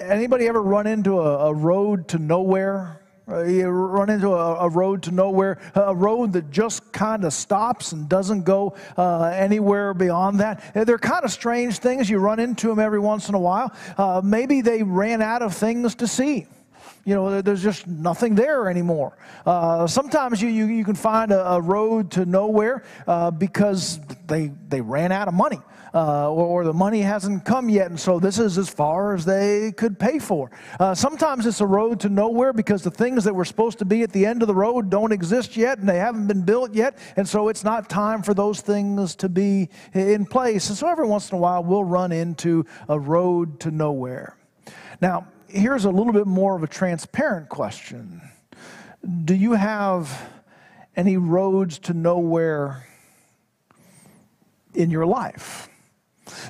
anybody ever run into a, a road to nowhere? Uh, you run into a, a, road to nowhere, a road that just kind of stops and doesn't go uh, anywhere beyond that. They're kind of strange things. You run into them every once in a while. Uh, maybe they ran out of things to see you know, there's just nothing there anymore. Uh, sometimes you, you, you, can find a, a road to nowhere uh, because they, they ran out of money. Uh, or, or, the money hasn't come yet, and so this is as far as they could pay for. Uh, sometimes it's a road to nowhere because the things that were supposed to be at the end of the road don't exist yet and they haven't been built yet, and so it's not time for those things to be in place. And so every once in a while, we'll run into a road to nowhere. Now, here's a little bit more of a transparent question Do you have any roads to nowhere in your life?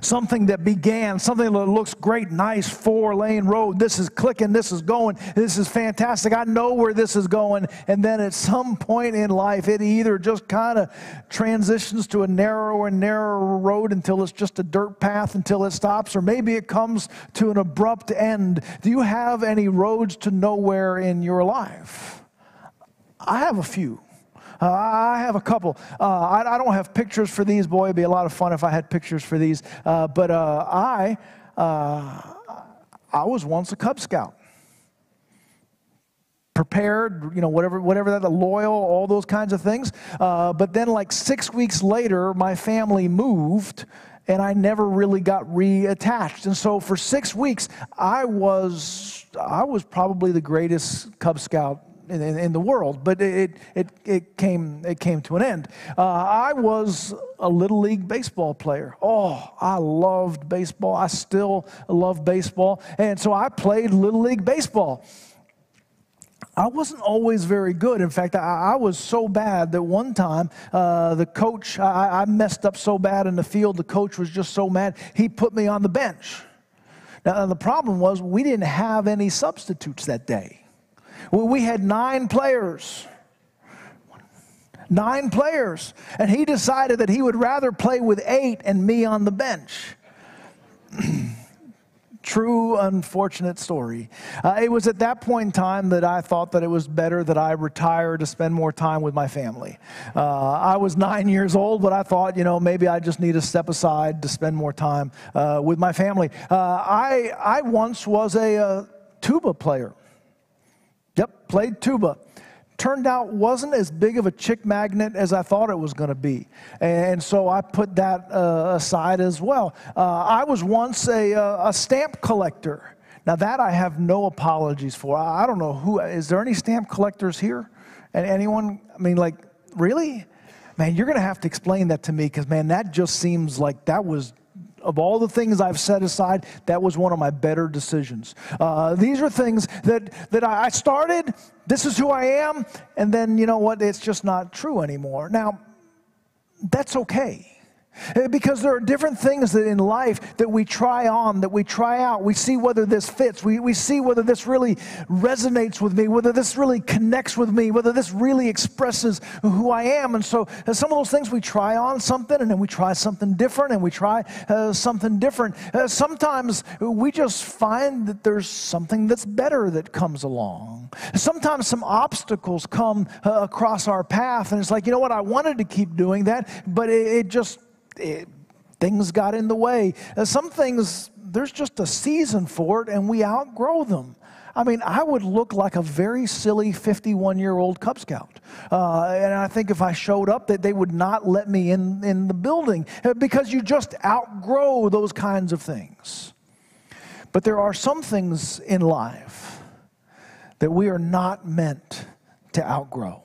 Something that began, something that looks great, nice four lane road. This is clicking, this is going, this is fantastic. I know where this is going. And then at some point in life, it either just kind of transitions to a narrower and narrower road until it's just a dirt path until it stops, or maybe it comes to an abrupt end. Do you have any roads to nowhere in your life? I have a few. Uh, I have a couple. Uh, I, I, don't have pictures for these. Boy, it'd be a lot of fun if I had pictures for these. Uh, but uh, I, uh, I was once a Cub Scout. Prepared, you know, whatever, whatever that, loyal, all those kinds of things. Uh, but then, like six weeks later, my family moved, and I never really got reattached. And so, for six weeks, I was, I was probably the greatest Cub Scout in, in, the world, but it, it, it, came, it came to an end. Uh, I was a Little League baseball player. Oh, I loved baseball. I still love baseball. And so I played Little League baseball. I wasn't always very good. In fact, I, I was so bad that one time uh, the coach, I, I messed up so bad in the field, the coach was just so mad, he put me on the bench. Now, the problem was we didn't have any substitutes that day. We had nine players. Nine players. And he decided that he would rather play with eight and me on the bench. True, unfortunate story. Uh, it was at that point in time that I thought that it was better that I retire to spend more time with my family. Uh, I was nine years old, but I thought, you know, maybe I just need to step aside to spend more time uh, with my family. Uh, I, I once was a uh, tuba player. Yep, played tuba. Turned out wasn't as big of a chick magnet as I thought it was going to be. And so I put that uh, aside as well. Uh, I was once a, uh, a stamp collector. Now, that I have no apologies for. I don't know who, is there any stamp collectors here? And anyone, I mean, like, really? Man, you're going to have to explain that to me because, man, that just seems like that was of all the things I've set aside, that was one of my better decisions. Uh, these are things that, that I started, this is who I am, and then you know what? It's just not true anymore. Now, that's okay. Uh, because there are different things that in life that we try on, that we try out. We see whether this fits. We, we see whether this really resonates with me, whether this really connects with me, whether this really expresses who I am. And so uh, some of those things we try on something and then we try something different and we try uh, something different. Uh, sometimes we just find that there's something that's better that comes along. Sometimes some obstacles come across our path and it's like, you know what, I wanted to keep doing that, but it, it just it, things got in the way. Uh, some things, there's just a season for it, and we outgrow them. I mean, I would look like a very silly 51 year old Cub Scout. Uh, and I think if I showed up, that they would not let me in, in the building uh, because you just outgrow those kinds of things. But there are some things in life that we are not meant to outgrow.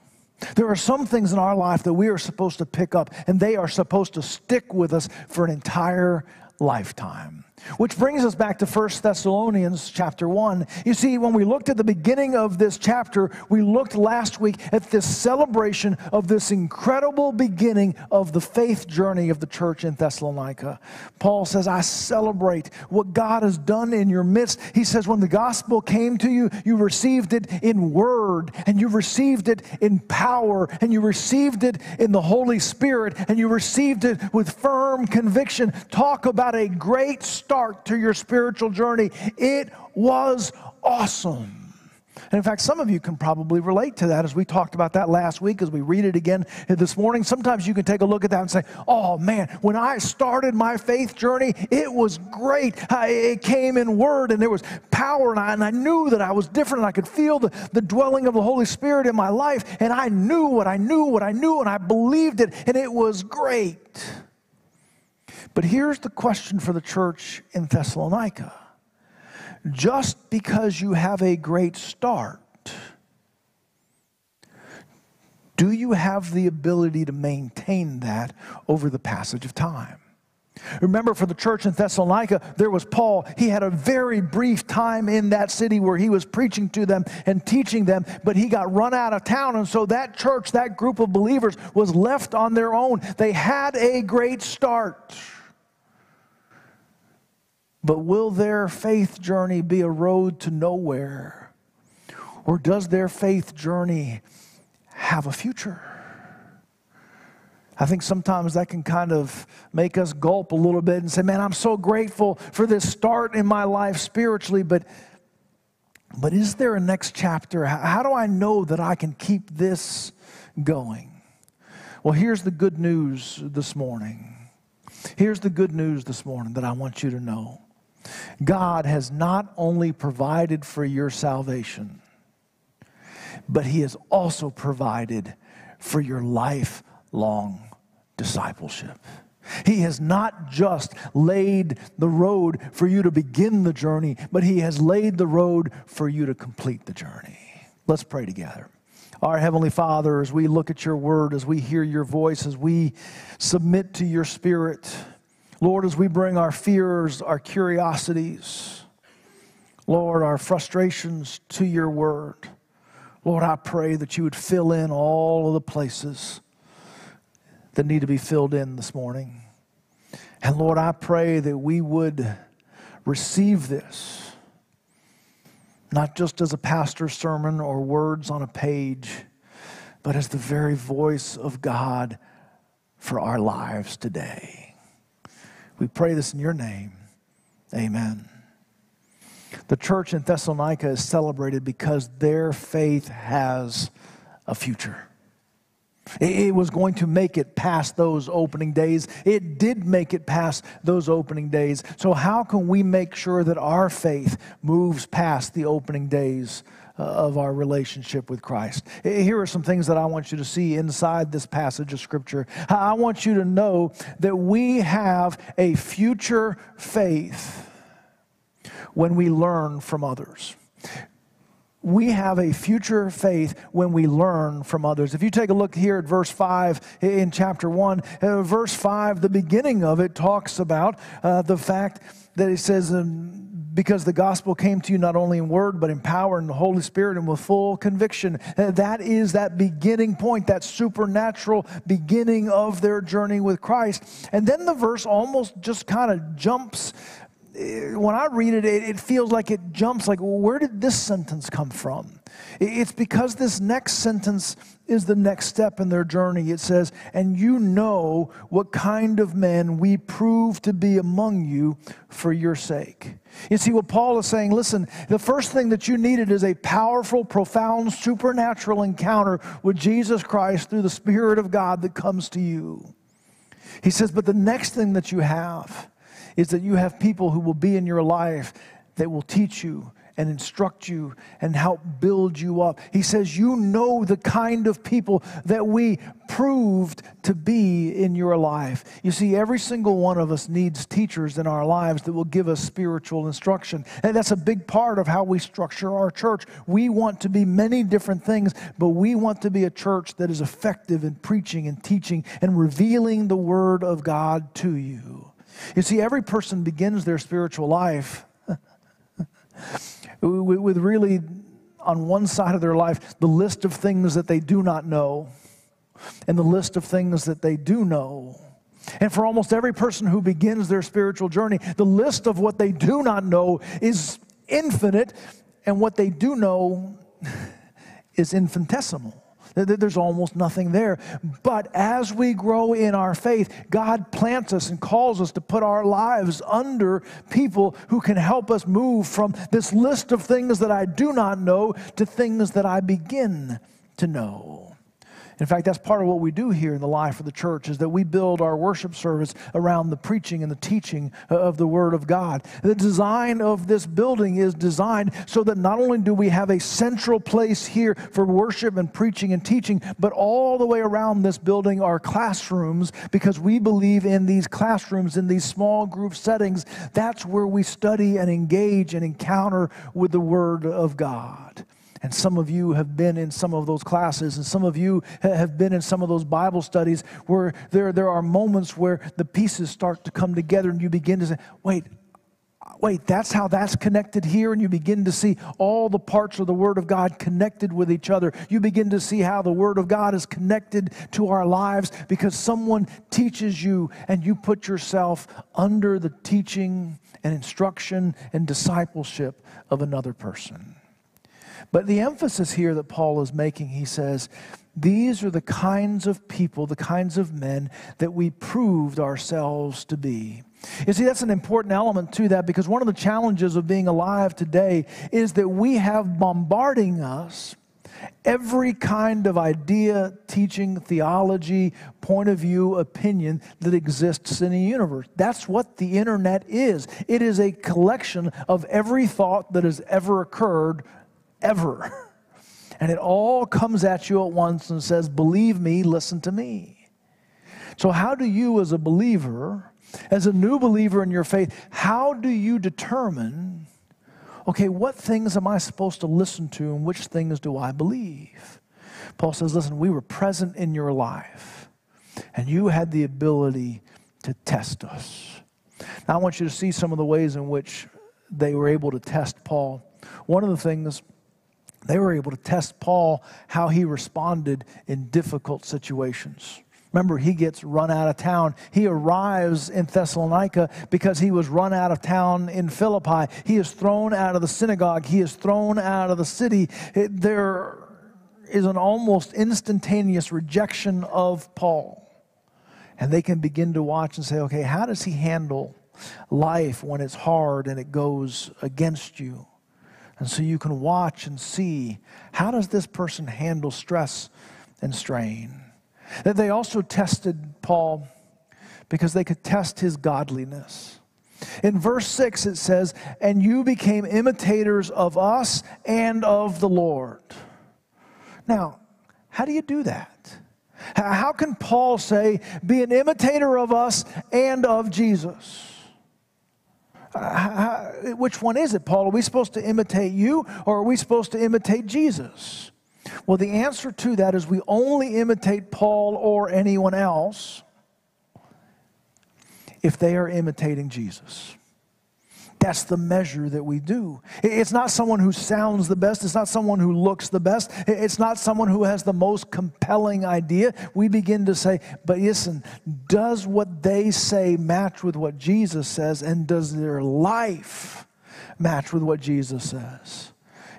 There are some things in our life that we are supposed to pick up, and they are supposed to stick with us for an entire lifetime. Which brings us back to 1 Thessalonians chapter 1. You see, when we looked at the beginning of this chapter, we looked last week at this celebration of this incredible beginning of the faith journey of the church in Thessalonica. Paul says, I celebrate what God has done in your midst. He says, when the gospel came to you, you received it in word, and you received it in power, and you received it in the Holy Spirit, and you received it with firm conviction. Talk about a great start to your spiritual journey. It was awesome. And in fact, some of you can probably relate to that as we talked about that last week, as we read it again this morning. Sometimes you can take a look at that and say, oh man, when I started my faith journey, it was great. it came in word and there was power, and I, and I knew that I was different, and I could feel the, the dwelling of the Holy Spirit in my life, and I knew what I knew, what I knew, and I believed it, and it was great. But here's the question for the church in Thessalonica just because you have a great start, do you have the ability to maintain that over the passage of time? Remember, for the church in Thessalonica, there was Paul. He had a very brief time in that city where he was preaching to them and teaching them, but he got run out of town. And so that church, that group of believers, was left on their own. They had a great start. But will their faith journey be a road to nowhere? Or does their faith journey have a future? I think sometimes that can kind of make us gulp a little bit and say, man, I'm so grateful for this start in my life spiritually, but, but is there a next chapter? How do I know that I can keep this going? Well, here's the good news this morning. Here's the good news this morning that I want you to know. God has not only provided for your salvation, but He has also provided for your lifelong discipleship. He has not just laid the road for you to begin the journey, but He has laid the road for you to complete the journey. Let's pray together. Our Heavenly Father, as we look at your word, as we hear your voice, as we submit to your spirit, Lord, as we bring our fears, our curiosities, Lord, our frustrations to your word, Lord, I pray that you would fill in all of the places that need to be filled in this morning. And Lord, I pray that we would receive this, not just as a pastor's sermon or words on a page, but as the very voice of God for our lives today. We pray this in your name. Amen. The church in Thessalonica is celebrated because their faith has a future. It was going to make it past those opening days. It did make it past those opening days. So, how can we make sure that our faith moves past the opening days of our relationship with Christ. Here are some things that I want you to see inside this passage of Scripture. I want you to know that we have a future faith when we learn from others we have a future faith when we learn from others. If you take a look here at verse 5 in chapter 1, uh, verse 5, the beginning of it talks about uh, the fact that it says, um, because the gospel came to you not only in word, but in power and the Holy Spirit and with full conviction. Uh, that is that beginning point, that supernatural beginning of their journey with Christ. And then the verse almost just kind of jumps Uh, when I read it, it, feels like it jumps like, well, where did this sentence come from? It's because this next sentence is the next step in their journey. It says, And you know what kind of men we prove to be among you for your sake. You see, what Paul is saying, listen, the first thing that you needed is a powerful, profound, supernatural encounter with Jesus Christ through the Spirit of God that comes to you. He says, But the next thing that you have, is that you have people who will be in your life that will teach you and instruct you and help build you up. He says, You know the kind of people that we proved to be in your life. You see, every single one of us needs teachers in our lives that will give us spiritual instruction. And that's a big part of how we structure our church. We want to be many different things, but we want to be a church that is effective in preaching and teaching and revealing the Word of God to you. You see, every person begins their spiritual life with really, on one side of their life, the list of things that they do not know and the list of things that they do know. And for almost every person who begins their spiritual journey, the list of what they do not know is infinite, and what they do know is infinitesimal. There's almost nothing there. But as we grow in our faith, God plants us and calls us to put our lives under people who can help us move from this list of things that I do not know to things that I begin to know. In fact, that's part of what we do here in the life of the church is that we build our worship service around the preaching and the teaching of the Word of God. The design of this building is designed so that not only do we have a central place here for worship and preaching and teaching, but all the way around this building are classrooms because we believe in these classrooms, in these small group settings. That's where we study and engage and encounter with the Word of God. And some of you have been in some of those classes, and some of you have been in some of those Bible studies where there, there are moments where the pieces start to come together, and you begin to say, wait, wait, that's how that's connected here. And you begin to see all the parts of the Word of God connected with each other. You begin to see how the Word of God is connected to our lives because someone teaches you and you put yourself under the teaching and instruction and discipleship of another person. But the emphasis here that Paul is making, he says, these are the kinds of people, the kinds of men that we proved ourselves to be. You see, that's an important element to that because one of the challenges of being alive today is that we have bombarding us every kind of idea, teaching, theology, point of view, opinion that exists in the universe. That's what the internet is. It is a collection of every thought that has ever occurred ever. And it all comes at you at once and says, Believe me, listen to me. So, how do you, as a believer, as a new believer in your faith, how do you determine, okay, what things am I supposed to listen to and which things do I believe? Paul says, Listen, we were present in your life, and you had the ability to test us. Now, I want you to see some of the ways in which they were able to test Paul. One of the things they were able to test Paul how he responded in difficult situations. Remember, he gets run out of town. He arrives in Thessalonica because he was run out of town in Philippi. He is thrown out of the synagogue. He is thrown out of the city. It, there is an almost instantaneous rejection of Paul. And they can begin to watch and say, okay, how does he handle life when it's hard and it goes against you? And so you can watch and see how does this person handle stress and strain. That they also tested Paul because they could test his godliness. In verse 6 it says, "And you became imitators of us and of the Lord." Now, how do you do that? How can Paul say, "Be an imitator of us and of Jesus"? Uh, how, which one is it, Paul? Are we supposed to imitate you or are we supposed to imitate Jesus? Well, the answer to that is we only imitate Paul or anyone else if they are imitating Jesus. That's the measure that we do. It's not someone who sounds the best. It's not someone who looks the best. It's not someone who has the most compelling idea. We begin to say, but listen, does what they say match with what Jesus says? And does their life match with what Jesus says?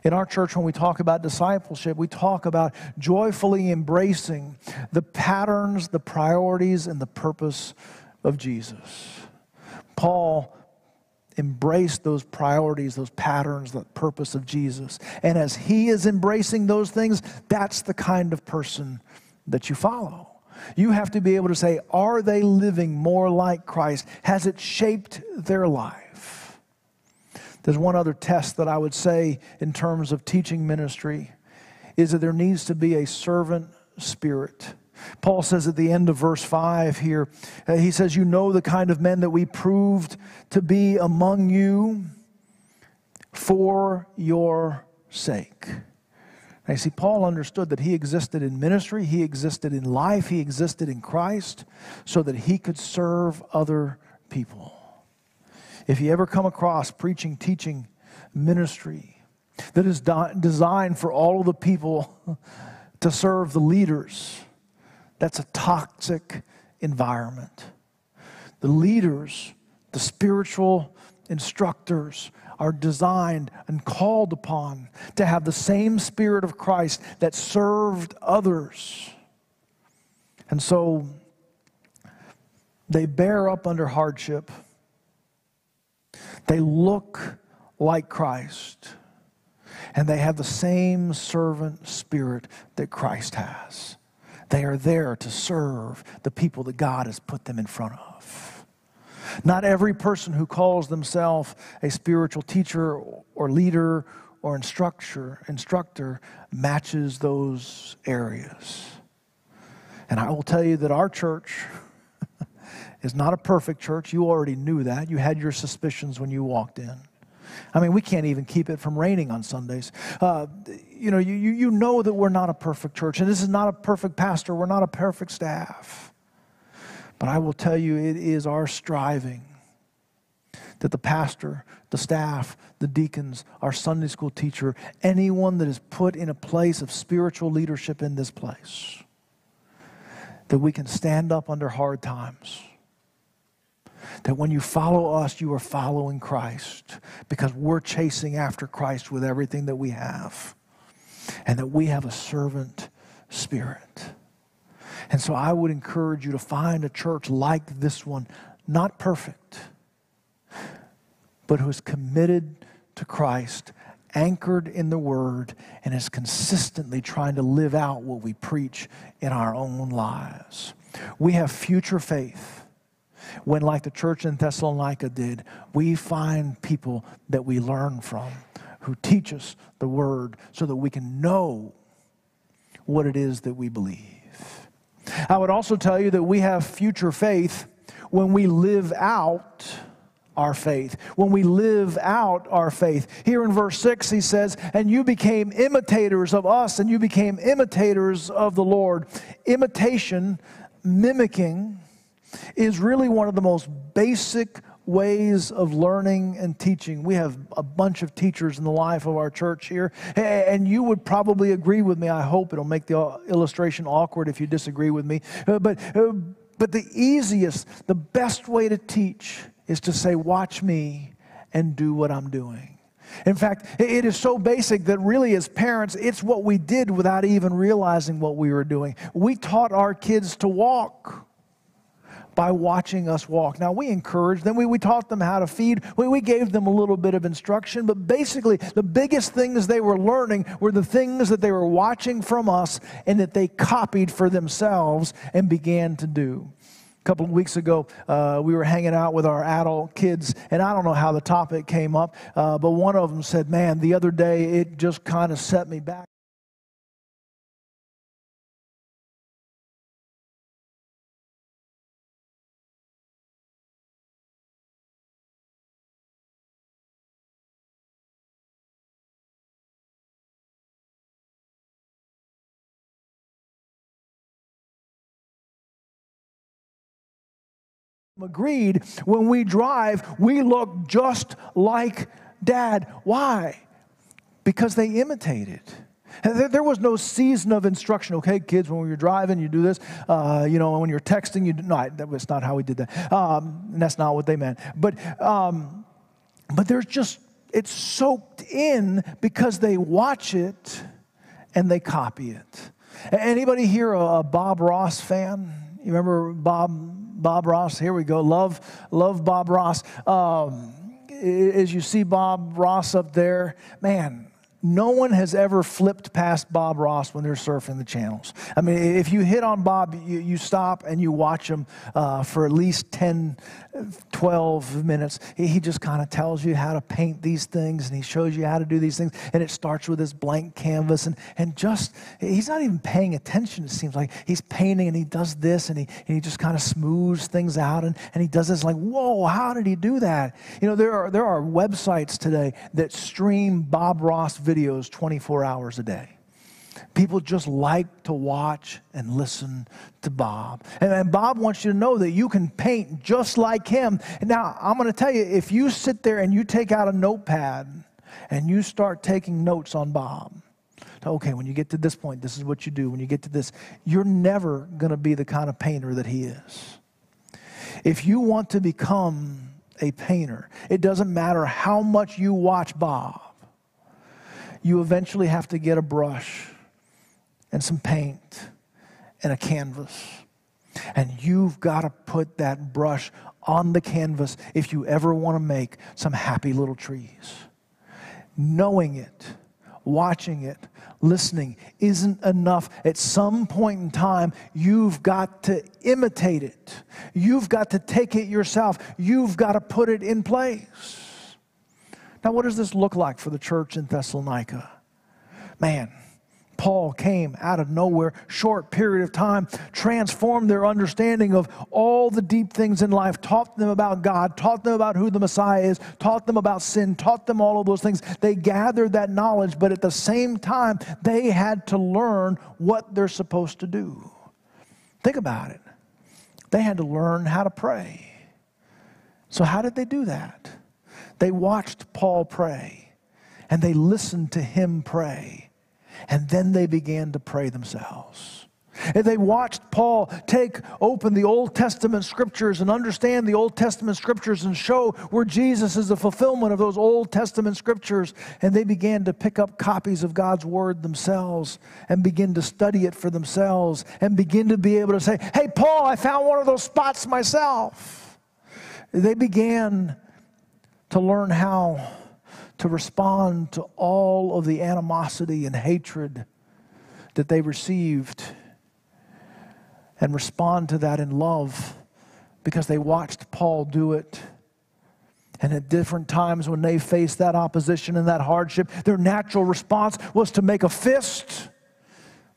In our church, when we talk about discipleship, we talk about joyfully embracing the patterns, the priorities, and the purpose of Jesus. Paul embrace those priorities, those patterns, the purpose of Jesus. And as he is embracing those things, that's the kind of person that you follow. You have to be able to say, are they living more like Christ? Has it shaped their life? There's one other test that I would say in terms of teaching ministry is that there needs to be a servant spirit. Paul says at the end of verse 5 here, uh, he says, You know the kind of men that we proved to be among you for your sake. Now, you see, Paul understood that he existed in ministry, he existed in life, he existed in Christ so that he could serve other people. If you ever come across preaching, teaching, ministry that is designed for all of the people to serve the leaders, that's a toxic environment. The leaders, the spiritual instructors are designed and called upon to have the same Spirit of Christ that served others. And so they bear up under hardship. They look like Christ. And they have the same servant spirit that Christ has. They are there to serve the people that God has put them in front of. Not every person who calls themselves a spiritual teacher or leader or instructor, instructor matches those areas. And I will tell you that our church is not a perfect church. You already knew that. You had your suspicions when you walked in. I mean, we can't even keep it from raining on Sundays. Uh, you know, you, you know that we're not a perfect church, and this is not a perfect pastor. We're not a perfect staff. But I will tell you, it is our striving that the pastor, the staff, the deacons, our Sunday school teacher, anyone that is put in a place of spiritual leadership in this place, that we can stand up under hard times. That when you follow us, you are following Christ because we're chasing after Christ with everything that we have. And that we have a servant spirit. And so I would encourage you to find a church like this one, not perfect, but who is committed to Christ, anchored in the Word, and is consistently trying to live out what we preach in our own lives. We have future faith when, like the church in Thessalonica did, we find people that we learn from who teach us the Word so that we can know what it is that we believe. I would also tell you that we have future faith when we live out our faith. When we live out our faith. Here in verse 6, he says, And you became imitators of us, and you became imitators of the Lord. Imitation, mimicking, is really one of the most basic ways of learning and teaching. We have a bunch of teachers in the life of our church here, and you would probably agree with me. I hope it'll make the illustration awkward if you disagree with me. Uh, but, uh, but the easiest, the best way to teach is to say, Watch me and do what I'm doing. In fact, it is so basic that really, as parents, it's what we did without even realizing what we were doing. We taught our kids to walk by watching us walk. Now, we encouraged them, we, we taught them how to feed, we, we gave them a little bit of instruction, but basically, the biggest things they were learning were the things that they were watching from us and that they copied for themselves and began to do. A couple of weeks ago, uh, we were hanging out with our adult kids, and I don't know how the topic came up, uh, but one of them said, Man, the other day it just kind of set me back. Agreed when we drive, we look just like dad. Why? Because they imitated. There was no season of instruction. Okay, kids, when you're driving, you do this. Uh, you know, when you're texting, you do. No, that was not how we did that. Um, and that's not what they meant. But, um, but there's just it's soaked in because they watch it and they copy it. Anybody here a Bob Ross fan? You remember Bob Bob Ross. Here we go. Love, love Bob Ross. Um, as you see Bob Ross up there, man, no one has ever flipped past Bob Ross when they're surfing the channels. I mean, if you hit on Bob, you, you stop and you watch him uh, for at least 10, 12 minutes. He, he just kind of tells you how to paint these things and he shows you how to do these things. And it starts with this blank canvas. And, and just, he's not even paying attention, it seems like. He's painting and he does this and he, and he just kind of smooths things out. And, and he does this like, whoa, how did he do that? You know, there are, there are websites today that stream Bob Ross videos videos 24 hours a day. People just like to watch and listen to Bob. And, and, Bob wants you to know that you can paint just like him. Now, I'm going to tell you if you sit there and you take out a notepad and you start taking notes on Bob, okay, when you get to this point, this is what you do. When you get to this, you're never going to be the kind of painter that he is. If you want to become a painter. It doesn't matter how much you watch Bob, you eventually have to get a brush and some paint and a canvas. And you've got to put that brush on the canvas if you ever want to make some happy little trees. Knowing it, watching it, listening isn't enough. At some point in time, you've got to imitate it. You've got to take it yourself. You've got to put it in place. Now, what does this look like for the church in Thessalonica? Man, Paul came out of nowhere, short period of time, transformed their understanding of all the deep things in life, taught them about God, taught them about who the Messiah is, taught them about sin, taught them all of those things. They gathered that knowledge, but at the same time, they had to learn what they're supposed to do. Think about it. They had to learn how to pray. So, how did they do that? They watched Paul pray and they listened to him pray. And then they began to pray themselves. And they watched Paul take open the Old Testament scriptures and understand the Old Testament scriptures and show where Jesus is the fulfillment of those Old Testament scriptures. And they began to pick up copies of God's word themselves and begin to study it for themselves and begin to be able to say, Hey, Paul, I found one of those spots myself. They began to learn how to respond to all of the animosity and hatred that they received and respond to that in love because they watched Paul do it. And at different times when they faced that opposition and that hardship, their natural response was to make a fist.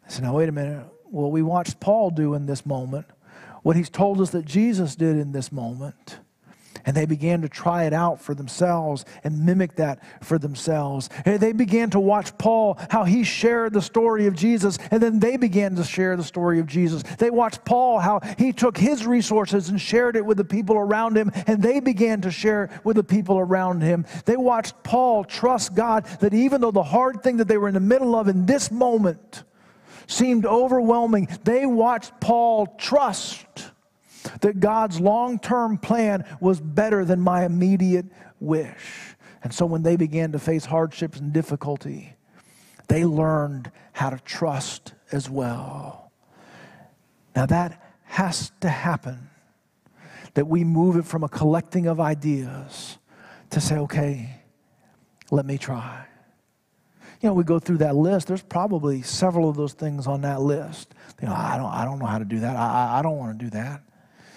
I said, now, wait a minute. Well, we watched Paul do in this moment what he's told us that Jesus did in this moment and they began to try it out for themselves and mimic that for themselves. And they began to watch Paul, how he shared the story of Jesus, and then they began to share the story of Jesus. They watched Paul, how he took his resources and shared it with the people around him, and they began to share with the people around him. They watched Paul trust God that even though the hard thing that they were in the middle of in this moment seemed overwhelming, they watched Paul trust that God's long term plan was better than my immediate wish. And so when they began to face hardships and difficulty, they learned how to trust as well. Now that has to happen. That we move it from a collecting of ideas to say, okay, let me try. You know, we go through that list. There's probably several of those things on that list. You know, I don't, I don't know how to do that. I, I don't want to do that.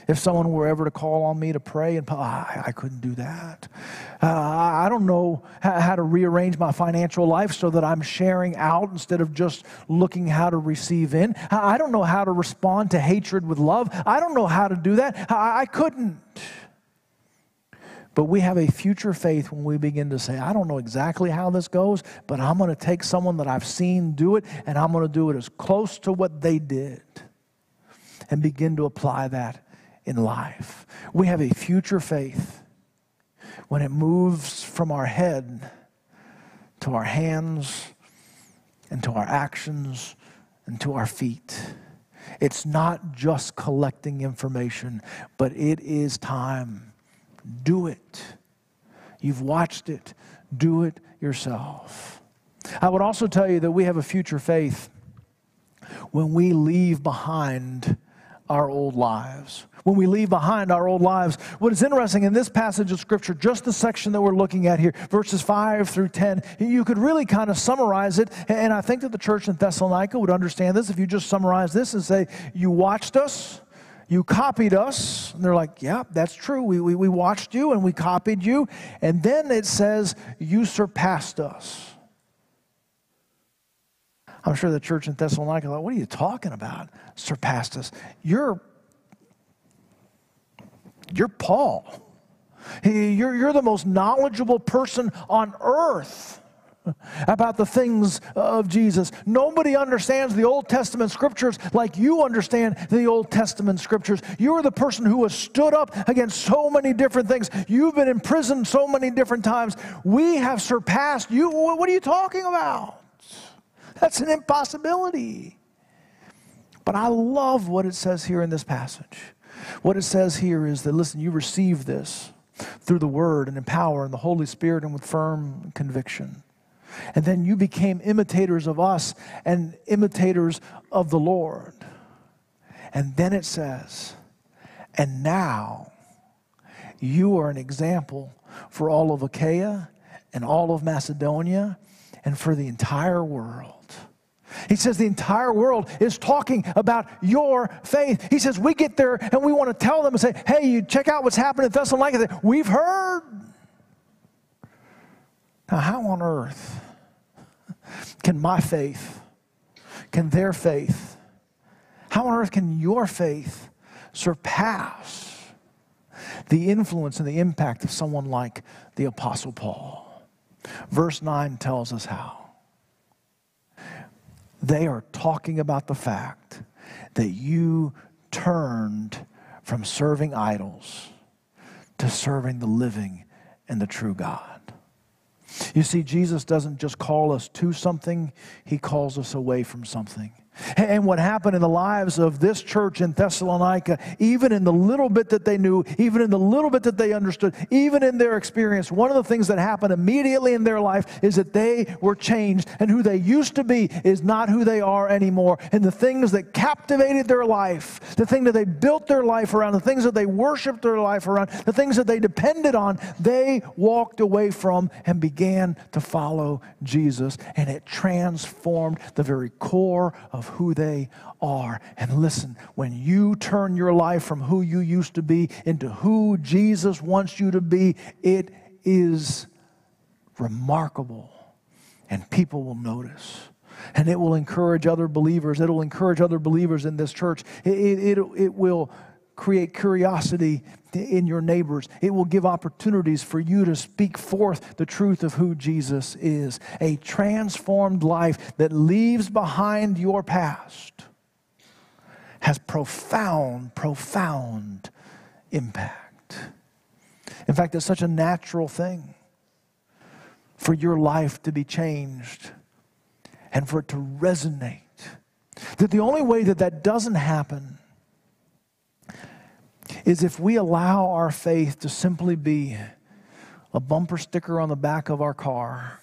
If someone were ever to call on me to pray, and I, I couldn't do that. Uh, I don't know how to rearrange my financial life so that I'm sharing out instead of just looking how to receive in. I don't know how to respond to hatred with love. I don't know how to do that. I, I couldn't. But we have a future faith when we begin to say, I don't know exactly how this goes, but I'm going to take someone that I've seen do it and I'm going to do it as close to what they did and begin to apply that in life. We have a future faith when it moves from our head to our hands and to our actions and to our feet. It's not just collecting information, but it is time. Do it. You've watched it. Do it yourself. I would also tell you that we have a future faith when we leave behind our old lives when we leave behind our old lives. What is interesting in this passage of Scripture, just the section that we're looking at here, verses 5 through 10, you could really kind of summarize it. And I think that the church in Thessalonica would understand this if you just summarize this and say, You watched us. You copied us. And they're like, Yeah, that's true. We, we, we watched you and we copied you. And then it says, You surpassed us. I'm sure the church in Thessalonica thought, What are you talking about? Surpassed us. You're you're Paul. You're, you're the most knowledgeable person on earth about the things of Jesus. Nobody understands the Old Testament scriptures like you understand the Old Testament scriptures. You're the person who has stood up against so many different things. You've been imprisoned so many different times. We have surpassed you. What are you talking about? That's an impossibility. But I love what it says here in this passage. What it says here is that, listen, you receive this. through the word and in power and the Holy Spirit and with firm conviction. And then you became imitators of us and imitators of the Lord. And then it says, and now you are an example for all of Achaia and all of Macedonia and for the entire world. He says the entire world is talking about your faith. He says we get there and we want to tell them and say, hey, you check out what's happening at Thessalonica. We've heard. Now, how on earth can my faith, can their faith, how on earth can your faith surpass the influence and the impact of someone like the Apostle Paul? Verse 9 tells us how. They are talking about the fact that you turned from serving idols to serving the living and the true God. You see, Jesus doesn't just call us to something, He calls us away from something. And what happened in the lives of this church in Thessalonica, even in the little bit that they knew, even in the little bit that they understood, even in their experience, one of the things that happened immediately in their life is that they were changed. And who they used to be is not who they are anymore. And the things that captivated their life, the thing that they built their life around, the things that they worshiped their life around, the things that they depended on, they walked away from and began to follow Jesus. And it transformed the very core of who they are. And listen, when you turn your life from who you used to be into who Jesus wants you to be, it is remarkable. And people will notice. And it will encourage other believers. It will encourage other believers in this church. It, it, it, it will create curiosity in your neighbors. It will give opportunities for you to speak forth the truth of who Jesus is. A transformed life that leaves behind your past has profound, profound impact. In fact, it's such a natural thing for your life to be changed and for it to resonate. That the only way that that doesn't happen is if we allow our faith to simply be a bumper sticker on the back of our car,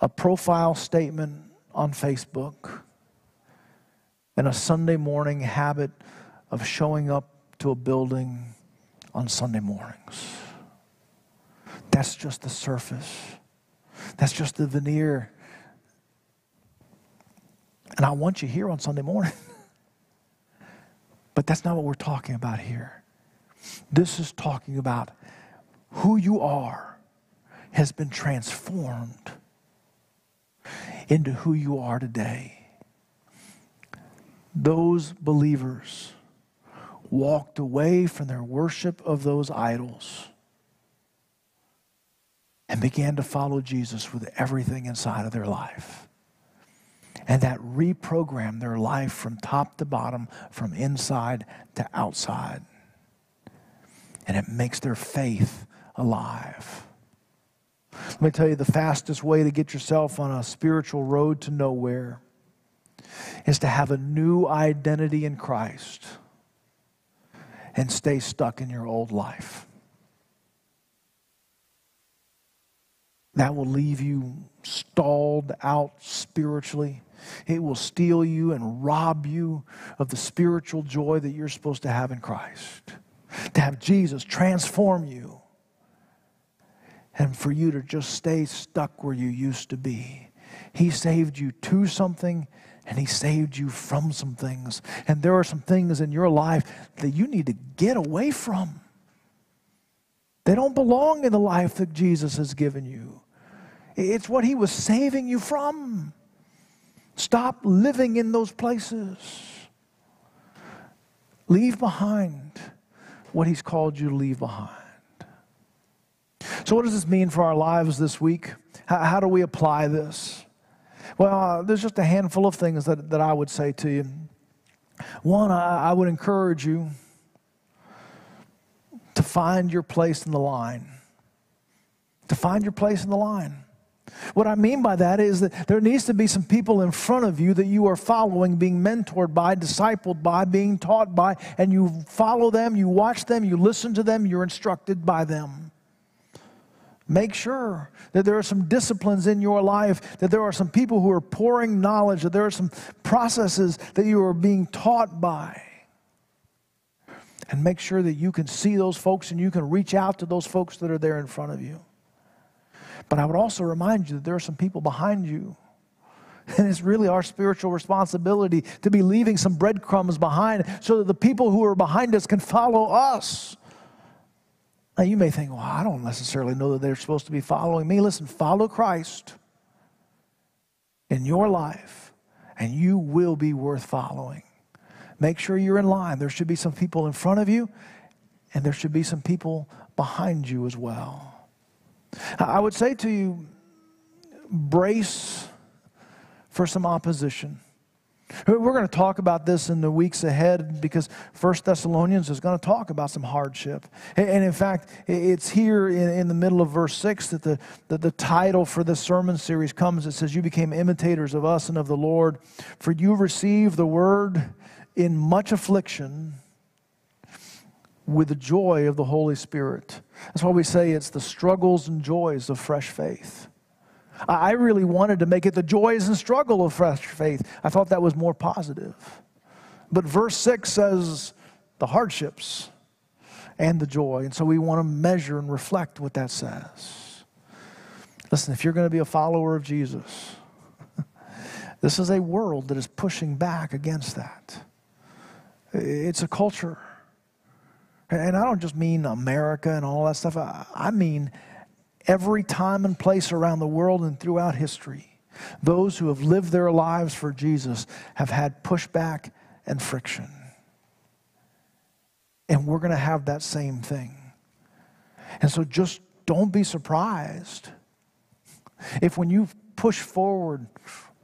a profile statement on Facebook, and a Sunday morning habit of showing up to a building on Sunday mornings. That's just the surface. That's just the veneer. And I want you here on Sunday morning. But that's not what we're talking about here. This is talking about who you are has been transformed into who you are today. Those believers walked away from their worship of those idols and began to follow Jesus with everything inside of their life and that reprogram their life from top to bottom, from inside to outside. And it makes their faith alive. Let me tell you the fastest way to get yourself on a spiritual road to nowhere is to have a new identity in Christ and stay stuck in your old life. That will leave you stalled out spiritually it will steal you and rob you of the spiritual joy that you're supposed to have in Christ. To have Jesus transform you and for you to just stay stuck where you used to be. He saved you to something and He saved you from some things. And there are some things in your life that you need to get away from. They don't belong in the life that Jesus has given you. It's what He was saving you from. Stop living in those places. Leave behind what He's called you to leave behind. So, what does this mean for our lives this week? How, how do we apply this? Well, uh, there's just a handful of things that, that I would say to you. One, I, I would encourage you to find your place in the line. To find your place in the line. What I mean by that is that there needs to be some people in front of you that you are following, being mentored by, discipled by, being taught by, and you follow them, you watch them, you listen to them, you're instructed by them. Make sure that there are some disciplines in your life, that there are some people who are pouring knowledge, that there are some processes that you are being taught by. And make sure that you can see those folks and you can reach out to those folks that are there in front of you. But I would also remind you that there are some people behind you. And it's really our spiritual responsibility to be leaving some breadcrumbs behind so that the people who are behind us can follow us. Now, you may think, well, I don't necessarily know that they're supposed to be following me. Listen, follow Christ in your life, and you will be worth following. Make sure you're in line. There should be some people in front of you, and there should be some people behind you as well. I would say to you, brace for some opposition. We're going to talk about this in the weeks ahead because First Thessalonians is going to talk about some hardship. And in fact, it's here in, the middle of verse 6 that the, that the title for this sermon series comes. It says, You became imitators of us and of the Lord, for you received the word in much affliction with the joy of the Holy Spirit. That's why we say it's the struggles and joys of fresh faith. I really wanted to make it the joys and struggle of fresh faith. I thought that was more positive. But verse 6 says the hardships and the joy. And so we want to measure and reflect what that says. Listen, if you're going to be a follower of Jesus, this is a world that is pushing back against that. It's a culture and I don't just mean America and all that stuff, I mean every time and place around the world and throughout history. Those who have lived their lives for Jesus have had pushback and friction. And we're going to have that same thing. And so just don't be surprised if when you push forward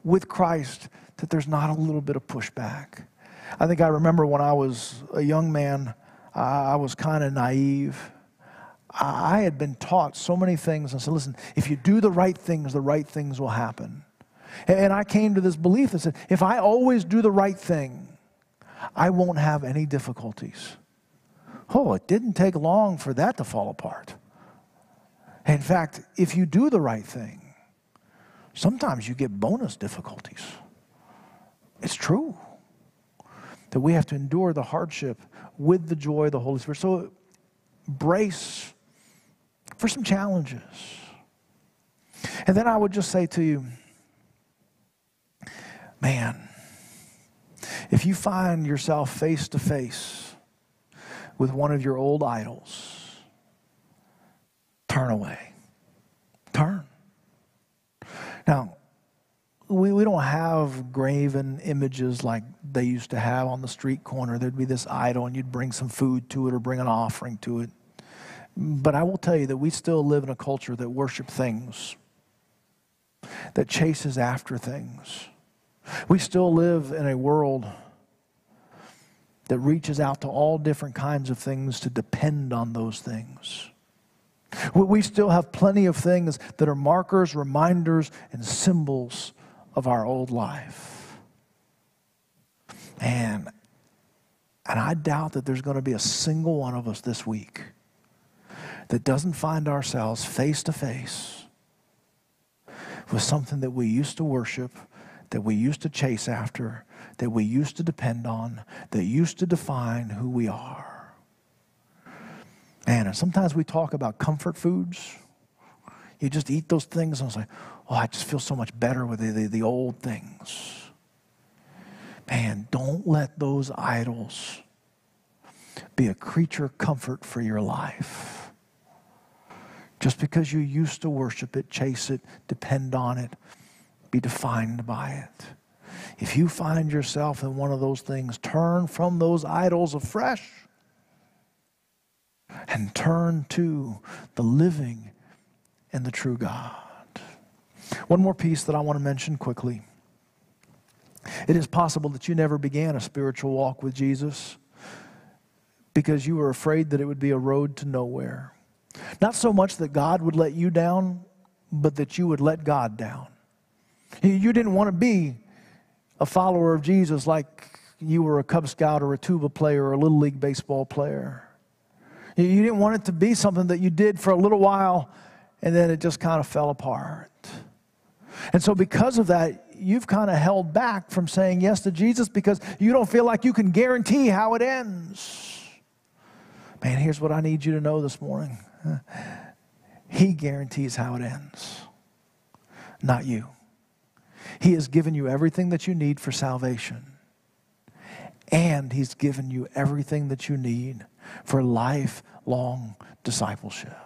with Christ that there's not a little bit of pushback. I think I remember when I was a young man, I was kind of naive. I had been taught so many things and said, listen, if you do the right things, the right things will happen. And I came to this belief that said, if I always do the right thing, I won't have any difficulties. Oh, it didn't take long for that to fall apart. In fact, if you do the right thing, sometimes you get bonus difficulties. It's true that we have to endure the hardship with the joy of the Holy Spirit. So brace for some challenges. And then I would just say to you, man, if you find yourself face to face with one of your old idols, turn away. Turn. Now, we, we don't have graven images like they used to have on the street corner. There'd be this idol, and you'd bring some food to it or bring an offering to it. But I will tell you that we still live in a culture that worship things, that chases after things. We still live in a world that reaches out to all different kinds of things to depend on those things. We still have plenty of things that are markers, reminders, and symbols of our old life. And, and I doubt that there's going to be a single one of us this week that doesn't find ourselves face to face with something that we used to worship, that we used to chase after, that we used to depend on, that used to define who we are. And sometimes we talk about comfort foods. You just eat those things and it's like, oh, I just feel so much better with the, the, the old things. Man, don't let those idols be a creature comfort for your life. Just because you used to worship it, chase it, depend on it, be defined by it. If you find yourself in one of those things, turn from those idols afresh and turn to the living and the true God. One more piece that I want to mention quickly. It is possible that you never began a spiritual walk with Jesus because you were afraid that it would be a road to nowhere. Not so much that God would let you down, but that you would let God down. You didn't want to be a follower of Jesus like you were a Cub Scout or a tuba player or a Little League baseball player. You didn't want it to be something that you did for a little while and then it just kind of fell apart. And so, because of that, you've kind of held back from saying yes to Jesus because you don't feel like you can guarantee how it ends. Man, here's what I need you to know this morning He guarantees how it ends, not you. He has given you everything that you need for salvation, and He's given you everything that you need for lifelong discipleship.